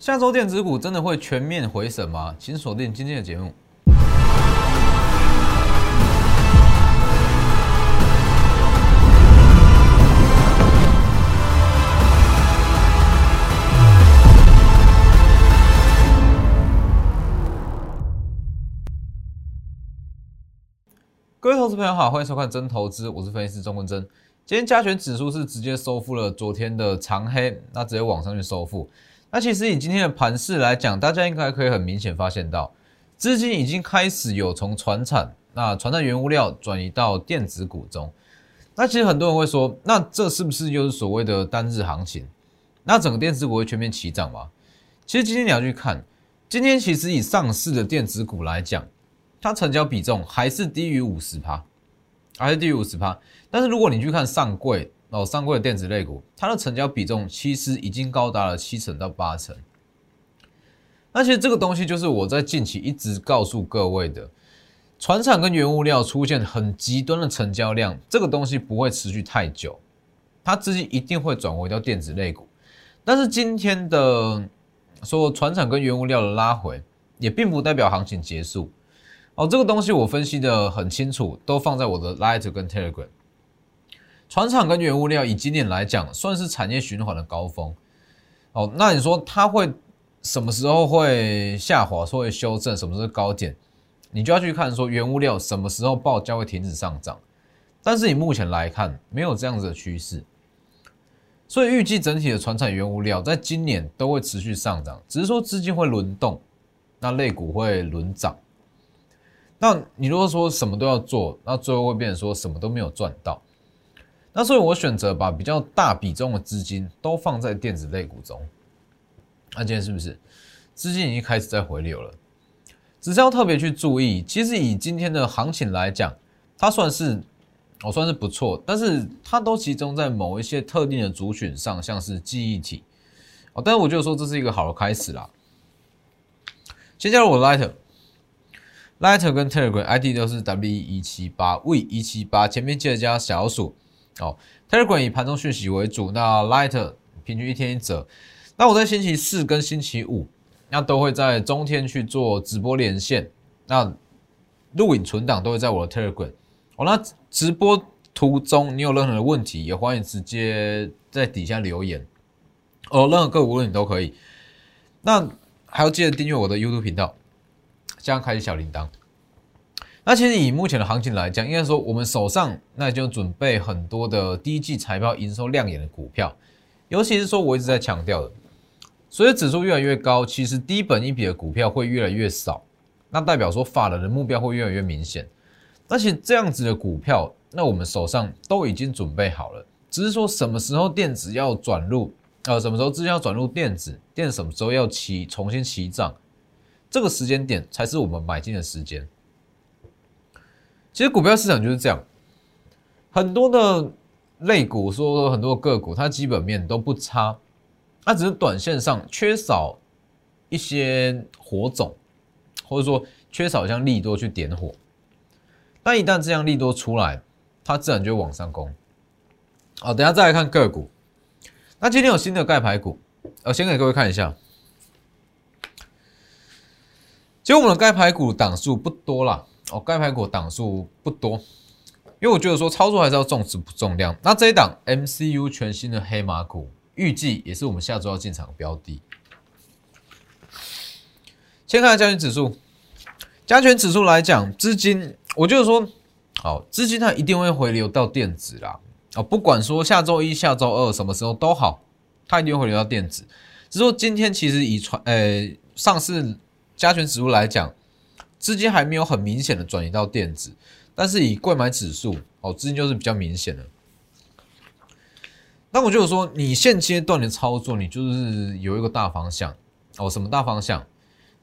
下周电子股真的会全面回审吗？请锁定今天的节目。各位投资朋友好，欢迎收看真投资，我是分析师钟文真。今天加权指数是直接收复了昨天的长黑，那直接往上去收复。那其实以今天的盘势来讲，大家应该可以很明显发现到，资金已经开始有从船产、那船产原物料转移到电子股中。那其实很多人会说，那这是不是就是所谓的单日行情？那整个电子股会全面齐涨吗？其实今天你要去看，今天其实以上市的电子股来讲。它成交比重还是低于五十趴，还是低于五十趴。但是如果你去看上柜哦，上柜的电子类股，它的成交比重其实已经高达了七成到八成。那其实这个东西就是我在近期一直告诉各位的，船厂跟原物料出现很极端的成交量，这个东西不会持续太久，它资金一定会转回到电子类股。但是今天的说船厂跟原物料的拉回，也并不代表行情结束。哦，这个东西我分析的很清楚，都放在我的 Light 跟 Telegram。船厂跟原物料以今年来讲，算是产业循环的高峰。哦，那你说它会什么时候会下滑，说会修正，什么时候高点？你就要去看说原物料什么时候报价会停止上涨。但是你目前来看，没有这样子的趋势，所以预计整体的船产原物料在今年都会持续上涨，只是说资金会轮动，那类股会轮涨。那你如果说什么都要做，那最后会变成说什么都没有赚到。那所以我选择把比较大比重的资金都放在电子类股中。那今天是不是资金已经开始在回流了？只是要特别去注意，其实以今天的行情来讲，它算是我算是不错，但是它都集中在某一些特定的族群上，像是记忆体。哦，但是我就说这是一个好的开始啦。先加入我 Lighter，Lighter 跟 Telegram ID 都是 W 一七八 V 一七八，前面记得加小数哦。Telegram 以盘中讯息为主，那 Light 平均一天一折。那我在星期四跟星期五，那都会在中天去做直播连线，那录影存档都会在我的 Telegram。哦，那直播途中你有任何的问题，也欢迎直接在底下留言哦，任何个股问题都可以。那还要记得订阅我的 YouTube 频道。这样开启小铃铛。那其实以目前的行情来讲，应该说我们手上那就准备很多的第一季财报营收亮眼的股票，尤其是说我一直在强调的，随着指数越来越高，其实低本一笔的股票会越来越少，那代表说法人的目标会越来越明显。而且这样子的股票，那我们手上都已经准备好了，只是说什么时候电子要转入，呃，什么时候资金要转入电子，电什么时候要起重新起涨。这个时间点才是我们买进的时间。其实股票市场就是这样，很多的类股，说很多个股，它基本面都不差，它只是短线上缺少一些火种，或者说缺少像利多去点火。但一旦这样利多出来，它自然就往上攻。好，等下再来看个股。那今天有新的盖牌股，呃，先给各位看一下。其实我们的该排股档数不多啦，哦，该排股档数不多，因为我觉得说操作还是要重质不重量。那这一档 MCU 全新的黑马股，预计也是我们下周要进场的标的。先看下加权指数，加权指数来讲，资金，我就是说，好，资金它一定会回流到电子啦，啊，不管说下周一、下周二什么时候都好，它一定会回流到电子。只是说今天其实以传，呃，上市。加权指数来讲，资金还没有很明显的转移到电子，但是以贵买指数哦，资金就是比较明显的。那我就说，你现阶段的操作，你就是有一个大方向哦。什么大方向？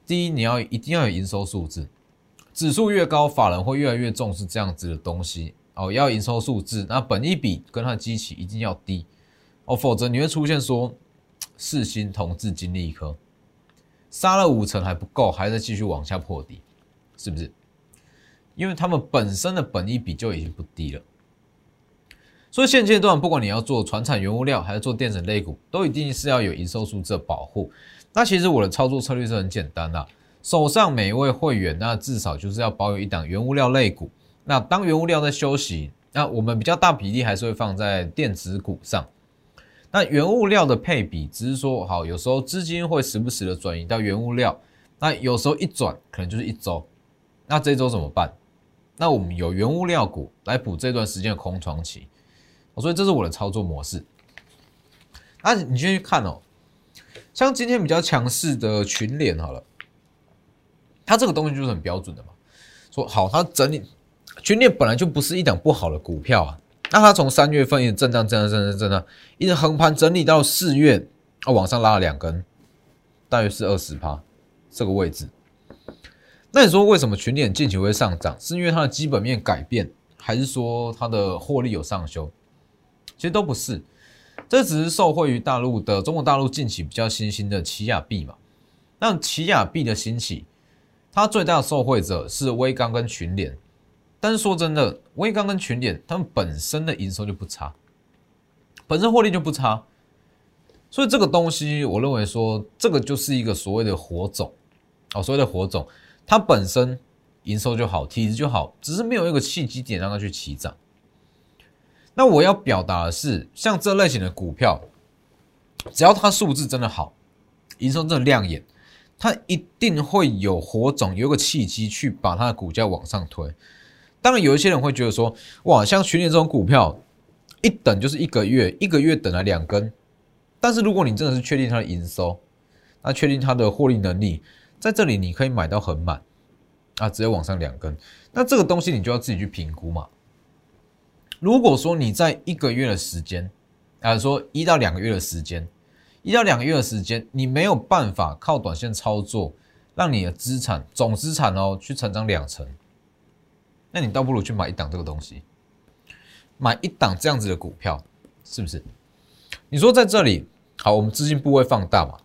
第一，你要一定要有营收数字，指数越高，法人会越来越重视这样子的东西哦。要营收数字，那本一比跟它的基期一定要低哦，否则你会出现说四星同质金利科。杀了五成还不够，还在继续往下破底，是不是？因为他们本身的本益比就已经不低了，所以现阶段不管你要做船产原物料，还是做电子类股，都一定是要有营收数字的保护。那其实我的操作策略是很简单的，手上每一位会员，那至少就是要保有一档原物料类股。那当原物料在休息，那我们比较大比例还是会放在电子股上。那原物料的配比，只是说好，有时候资金会时不时的转移到原物料，那有时候一转可能就是一周，那这周怎么办？那我们有原物料股来补这段时间的空窗期，所以这是我的操作模式。那你先去看哦，像今天比较强势的群联好了，它这个东西就是很标准的嘛，说好它整理。群联本来就不是一档不好的股票啊，那它从三月份一直震荡、震荡、震荡、震荡，一直横盘整理到四月，啊，往上拉了两根，大约是二十趴这个位置。那你说为什么群联近期会上涨？是因为它的基本面改变，还是说它的获利有上修？其实都不是，这只是受惠于大陆的中国大陆近期比较新兴的奇亚币嘛。那奇亚币的兴起，它最大的受惠者是微刚跟群联。但是说真的，威刚跟群联他们本身的营收就不差，本身获利就不差，所以这个东西我认为说这个就是一个所谓的火种哦，所谓的火种，它本身营收就好，体质就好，只是没有一个契机点让它去起涨。那我要表达的是，像这类型的股票，只要它数字真的好，营收真的亮眼，它一定会有火种，有个契机去把它的股价往上推。当然，有一些人会觉得说，哇，像群联这种股票，一等就是一个月，一个月等了两根。但是如果你真的是确定它的营收，那确定它的获利能力，在这里你可以买到很满，啊，直接往上两根。那这个东西你就要自己去评估嘛。如果说你在一个月的时间，啊，说一到两个月的时间，一到两个月的时间，你没有办法靠短线操作，让你的资产总资产哦去成长两成。那你倒不如去买一档这个东西，买一档这样子的股票，是不是？你说在这里好，我们资金部位放大嘛，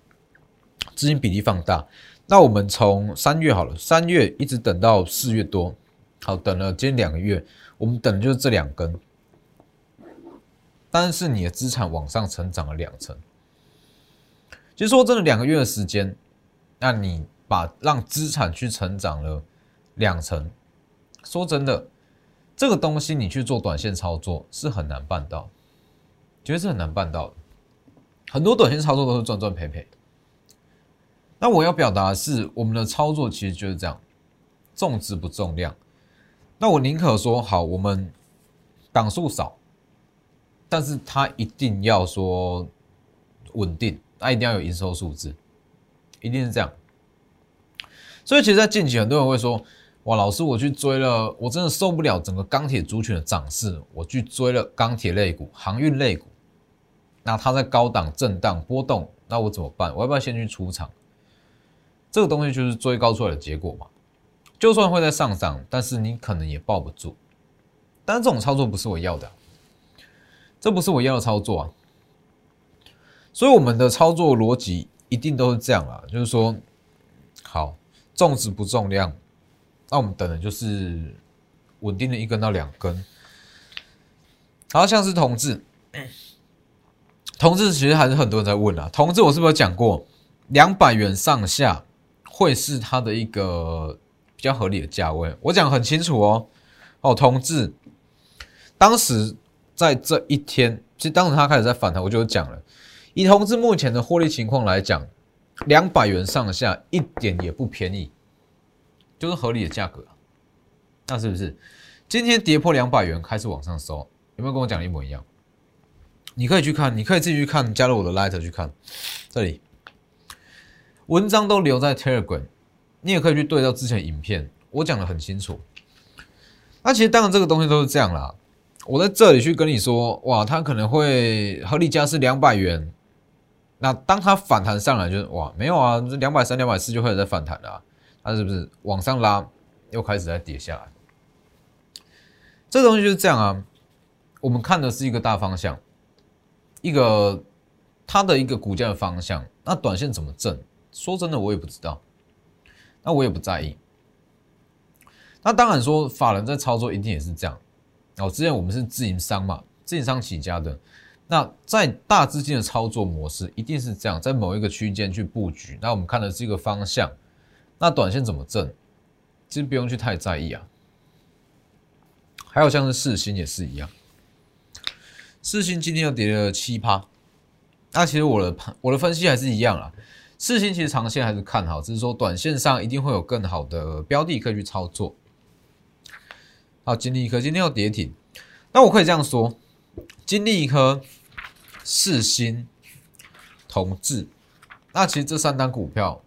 资金比例放大。那我们从三月好了，三月一直等到四月多，好，等了今天两个月，我们等的就是这两根。但是你的资产往上成长了两成，其实说真的，两个月的时间，那你把让资产去成长了两成。说真的，这个东西你去做短线操作是很难办到，绝对是很难办到的。很多短线操作都是赚赚赔赔。那我要表达的是，我们的操作其实就是这样，重质不重量。那我宁可说好，我们档数少，但是它一定要说稳定，它一定要有营收数字，一定是这样。所以，其实，在近期很多人会说。哇，老师，我去追了，我真的受不了整个钢铁族群的涨势，我去追了钢铁类股、航运类股，那它在高档震荡波动，那我怎么办？我要不要先去出场？这个东西就是追高出来的结果嘛。就算会在上涨，但是你可能也抱不住。但是这种操作不是我要的，这不是我要的操作啊。所以我们的操作逻辑一定都是这样啊，就是说，好，重质不重量。那我们等的就是稳定的一根到两根，然后像是同志，同志其实还是很多人在问啊。同志我是不是有讲过，两百元上下会是它的一个比较合理的价位？我讲很清楚哦。哦，同志，当时在这一天，其实当时它开始在反弹，我就讲了，以同志目前的获利情况来讲，两百元上下一点也不便宜。就是合理的价格，那是不是？今天跌破两百元开始往上收，有没有跟我讲的一模一样？你可以去看，你可以自己去看，加入我的 Light 去看，这里文章都留在 Telegram，你也可以去对照之前影片，我讲的很清楚。那其实当然这个东西都是这样啦，我在这里去跟你说，哇，它可能会合理价是两百元，那当它反弹上来，就是哇，没有啊，这两百三、两百四就开始在反弹了。它是不是往上拉，又开始在跌下来？这东西就是这样啊。我们看的是一个大方向，一个它的一个股价的方向。那短线怎么挣？说真的，我也不知道。那我也不在意。那当然说，法人在操作一定也是这样。哦，之前我们是自营商嘛，自营商起家的，那在大资金的操作模式一定是这样，在某一个区间去布局。那我们看的是一个方向，那短线怎么挣，其实不用去太在意啊。还有像是四星也是一样，四星今天又跌了七趴。那其实我的盘我的分析还是一样啊，四星其实长线还是看好，只是说短线上一定会有更好的标的可以去操作。好，金利科今天又跌停，那我可以这样说。金利科、四新、同志，那其实这三单股票，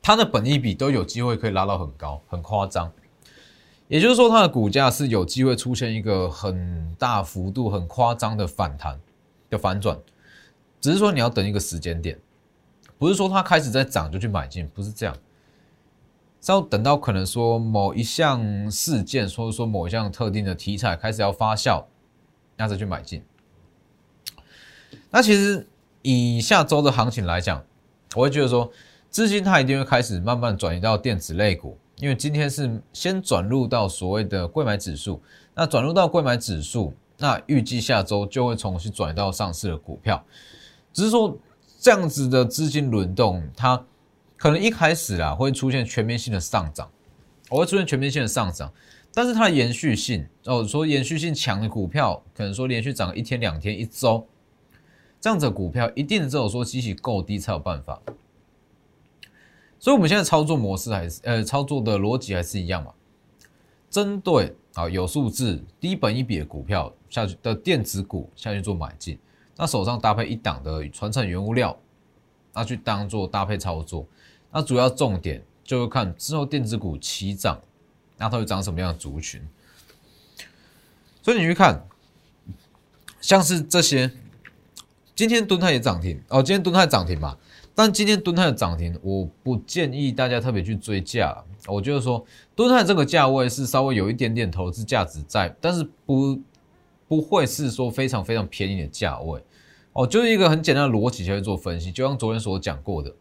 它的本益比都有机会可以拉到很高，很夸张。也就是说，它的股价是有机会出现一个很大幅度、很夸张的反弹的反转，只是说你要等一个时间点，不是说它开始在涨就去买进，不是这样，是要等到可能说某一项事件，或者说某一项特定的题材开始要发酵。那再去买进。那其实以下周的行情来讲，我会觉得说，资金它一定会开始慢慢转移到电子类股，因为今天是先转入到所谓的贵买指数，那转入到贵买指数，那预计下周就会重新转移到上市的股票。只是说这样子的资金轮动，它可能一开始啊会出现全面性的上涨，我会出现全面性的上涨。但是它的延续性哦，说延续性强的股票，可能说连续涨一天、两天、一周，这样子的股票一定只有说机器够低才有办法。所以我们现在操作模式还是呃，操作的逻辑还是一样嘛。针对啊有数字低本一比的股票下去的电子股下去做买进，那手上搭配一档的传承原物料，那去当做搭配操作。那主要重点就是看之后电子股齐涨。那它会长什么样的族群？所以你去看，像是这些，今天敦泰也涨停哦，今天敦泰涨停嘛。但今天敦泰的涨停，我不建议大家特别去追价。我就是说，敦泰这个价位是稍微有一点点投资价值在，但是不不会是说非常非常便宜的价位哦。就是一个很简单的逻辑去做分析，就像昨天所讲过的，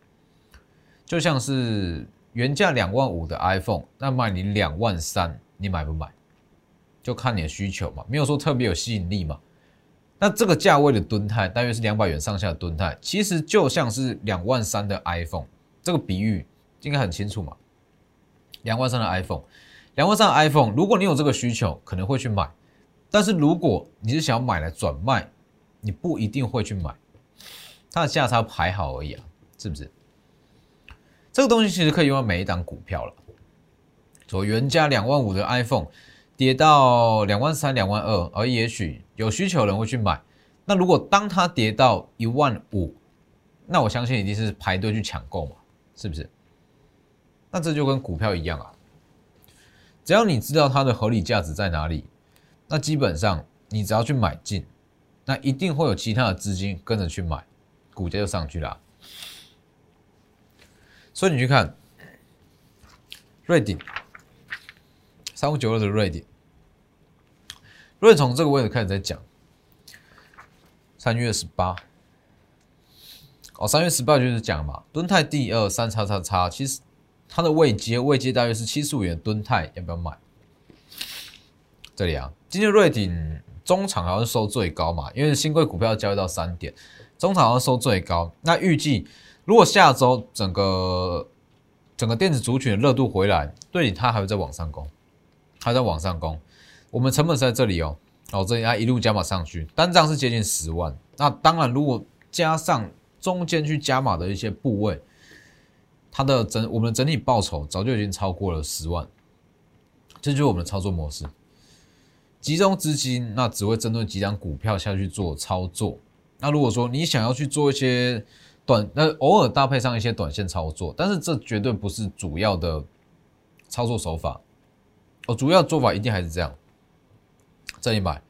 就像是。原价两万五的 iPhone，那卖你两万三，你买不买？就看你的需求嘛，没有说特别有吸引力嘛。那这个价位的吨泰，大约是两百元上下的吨泰，其实就像是两万三的 iPhone，这个比喻应该很清楚嘛。两万三的 iPhone，两万三的 iPhone，如果你有这个需求，可能会去买。但是如果你是想要买来转卖，你不一定会去买，它的价差排好而已啊，是不是？这个东西其实可以用在每一档股票了。说原价两万五的 iPhone 跌到两万三、两万二，而也许有需求人会去买。那如果当它跌到一万五，那我相信一定是排队去抢购嘛，是不是？那这就跟股票一样啊，只要你知道它的合理价值在哪里，那基本上你只要去买进，那一定会有其他的资金跟着去买，股价就上去了。所以你去看瑞鼎三五九二的瑞鼎，瑞从这个位置开始在讲，三月十八，哦，三月十八就是讲嘛，敦泰第二三叉叉叉，其实它的位阶位阶大约是七十五元，敦泰要不要买？这里啊，今天瑞鼎中场好像收最高嘛，因为新贵股票交易到三点，中场好像收最高，那预计。如果下周整个整个电子族群的热度回来，对你它还会再往上攻，还在往上攻。我们成本是在这里哦，哦，这里它一路加码上去，单张是接近十万。那当然，如果加上中间去加码的一些部位，它的整我们的整体报酬早就已经超过了十万。这就是我们的操作模式，集中资金，那只会针对几张股票下去做操作。那如果说你想要去做一些，短那偶尔搭配上一些短线操作，但是这绝对不是主要的操作手法。哦，主要做法一定还是这样，这里买，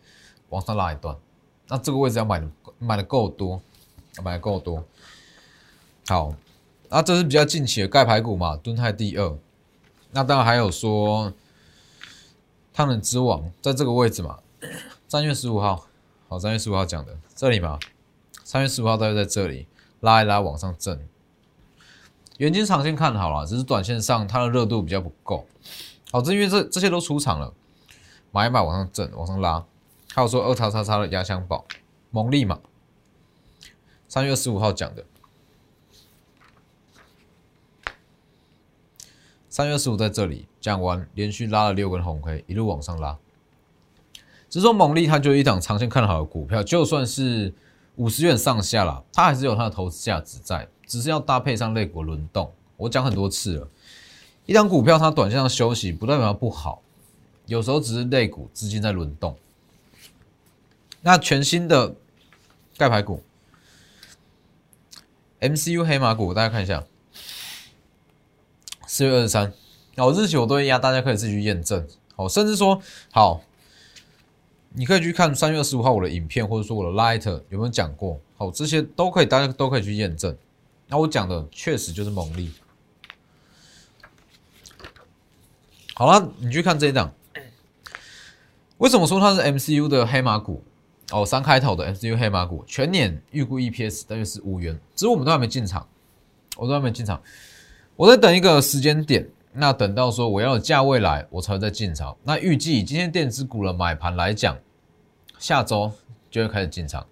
往上拉一段，那这个位置要买的买的够多，买的够多。好，那这是比较近期的盖牌股嘛，敦泰第二。那当然还有说，他们之王在这个位置嘛，三月十五号，好，三月十五号讲的这里嘛，三月十五号大概在这里。拉一拉往上震，远金长线看好了，只是短线上它的热度比较不够。好，这因为这这些都出场了，买一买往上震，往上拉。还有说二叉叉叉的压箱宝，蒙利嘛，三月十五号讲的，三月十五在这里讲完，连续拉了六根红 K，一路往上拉。只是说蒙利它就一档长线看好的股票，就算是五十元上下了，它还是有它的投资价值在，只是要搭配上类股轮动。我讲很多次了，一档股票它短线上休息，不代表它不好，有时候只是类股资金在轮动。那全新的盖牌股，MCU 黑马股，大家看一下，四月二十三，好日期我都会压，大家可以自己去验证。好，甚至说好，你可以去看三月二十五号我的影片，或者说我的 Light 有没有讲过？好，这些都可以，大家都可以去验证。那我讲的确实就是猛力。好了，你去看这一档，为什么说它是 MCU 的黑马股？哦，三开头的 MCU 黑马股，全年预估 EPS 大约是五元，只是我们都还没进场，我都还没进场，我在等一个时间点，那等到说我要有价位来，我才会再进场。那预计今天电子股的买盘来讲，下周就会开始进场。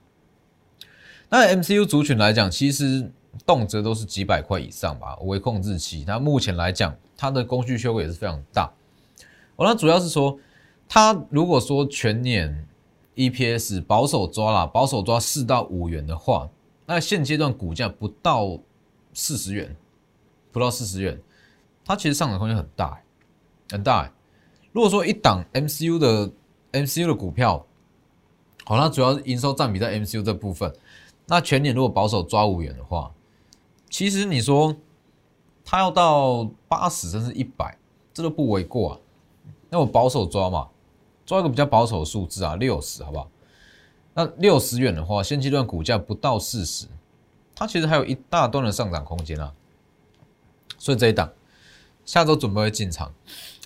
那 MCU 族群来讲，其实动辄都是几百块以上吧，微控制器。那目前来讲，它的工序修改也是非常大。我那主要是说，它如果说全年。EPS 保守抓了，保守抓四到五元的话，那现阶段股价不到四十元，不到四十元，它其实上涨空间很大，很大。如果说一档 MCU 的 MCU 的股票，好，它主要是营收占比在 MCU 这部分，那全年如果保守抓五元的话，其实你说它要到八十甚至一百，这都不为过啊。那我保守抓嘛。抓一个比较保守的数字啊，六十，好不好？那六十元的话，现阶段股价不到四十，它其实还有一大段的上涨空间啊。所以这一档下周准备会进场。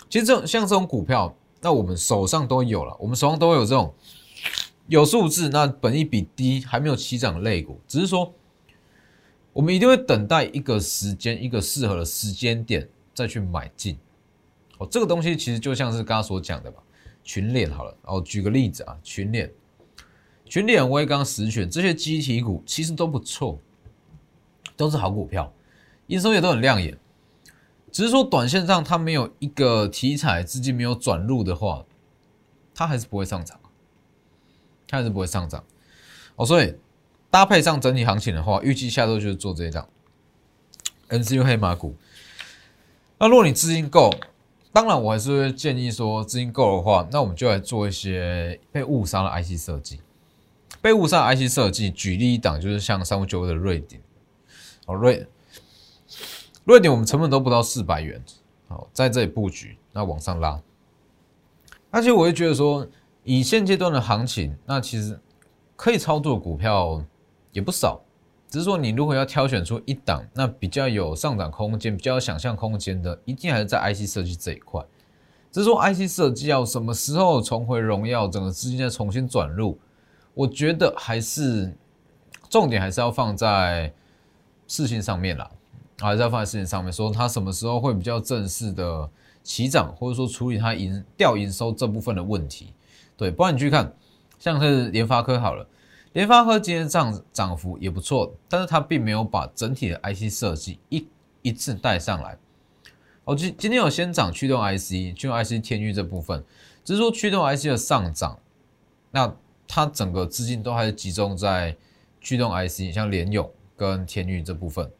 其实这种像这种股票，那我们手上都有了，我们手上都有这种有数字，那本益比低还没有起涨的类股，只是说我们一定会等待一个时间，一个适合的时间点再去买进。哦，这个东西其实就像是刚刚所讲的吧。群联好了，哦，举个例子啊，群联、群联、威刚、实权这些机体股其实都不错，都是好股票，营收也都很亮眼。只是说短线上它没有一个题材资金没有转入的话，它还是不会上涨，它还是不会上涨。哦，所以搭配上整体行情的话，预计下周就是做这一档 NCU 黑马股。那如果你资金够，当然，我还是建议说，资金够的话，那我们就来做一些被误杀的 IC 设计。被误杀 IC 设计，举例一档就是像三五九的瑞典，哦瑞瑞典，我们成本都不到四百元，好在这里布局，那往上拉。而且我会觉得说，以现阶段的行情，那其实可以操作的股票也不少。只是说，你如果要挑选出一档，那比较有上涨空间、比较有想象空间的，一定还是在 IC 设计这一块。只是说，IC 设计要什么时候重回荣耀，整个资金再重新转入，我觉得还是重点还是要放在事情上面啦，还是要放在事情上面，说它什么时候会比较正式的起涨，或者说处理它营调营收这部分的问题。对，不然你去看，像是联发科好了。联发科今天涨涨幅也不错，但是它并没有把整体的 IC 设计一一次带上来。哦，今今天有先涨驱动 IC，驱动 IC 天域这部分，只是说驱动 IC 的上涨，那它整个资金都还是集中在驱动 IC，像联咏跟天域这部分。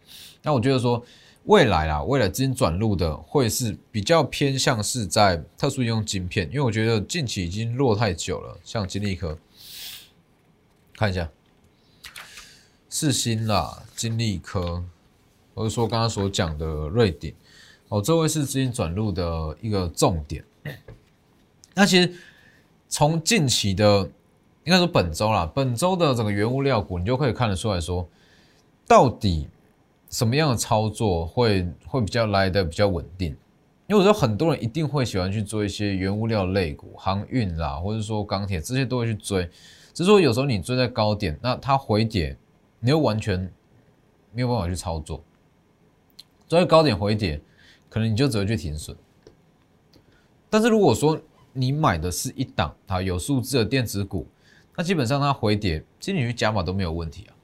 那我觉得说未来啊，未来资金转入的会是比较偏向是在特殊应用晶片，因为我觉得近期已经落太久了，像金立科。看一下，四星啦，金利科，或者说刚刚所讲的瑞典，哦，这位是资金转入的一个重点。那其实从近期的，应该说本周啦，本周的整个原物料股，你就可以看得出来说，到底什么样的操作会会比较来的比较稳定？因为我说很多人一定会喜欢去做一些原物料类股，航运啦，或者说钢铁这些都会去追。只是说有时候你追在高点，那它回跌，你又完全没有办法去操作。追高点回跌，可能你就只会去停损。但是如果说你买的是一档啊有数字的电子股，那基本上它回跌，其实你去加码都没有问题啊。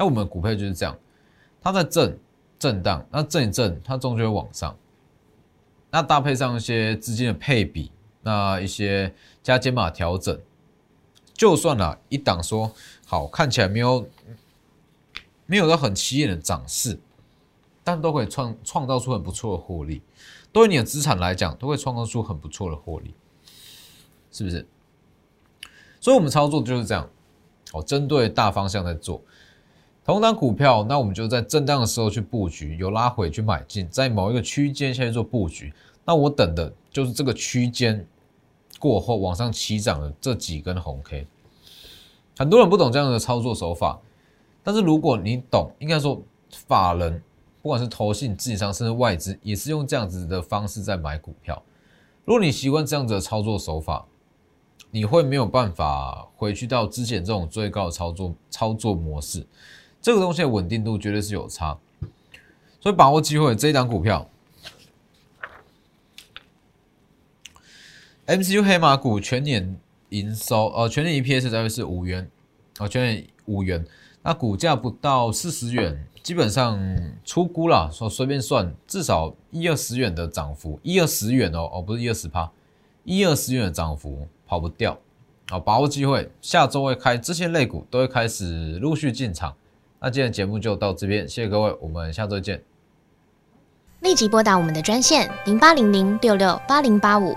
那我们股票就是这样，它在震震荡，那震一震，它终究会往上。那搭配上一些资金的配比，那一些加减码调整，就算了一档说好看起来没有没有到很起眼的涨势，但都可以创创造出很不错的获利。对于你的资产来讲，都会创造出很不错的获利，是不是？所以，我们操作就是这样，哦，针对大方向在做。同档股票，那我们就在震荡的时候去布局，有拉回去买进，在某一个区间下去做布局。那我等的就是这个区间过后往上起涨的这几根红 K。很多人不懂这样的操作手法，但是如果你懂，应该说法人不管是投信、自己上甚至外资，也是用这样子的方式在买股票。如果你习惯这样子的操作手法，你会没有办法回去到之前这种最高的操作操作模式。这个东西的稳定度绝对是有差，所以把握机会，这一档股票，MCU 黑马股全年营收，呃，全年 EPS 大约是五元，哦，全年五元，那股价不到四十元，基本上出估了，说随便算，至少一二十元的涨幅，一二十元哦，哦，不是一二十趴，一二十元的涨幅跑不掉，好，把握机会，下周会开这些类股都会开始陆续进场。那今天节目就到这边，谢谢各位，我们下周见。立即拨打我们的专线零八零零六六八零八五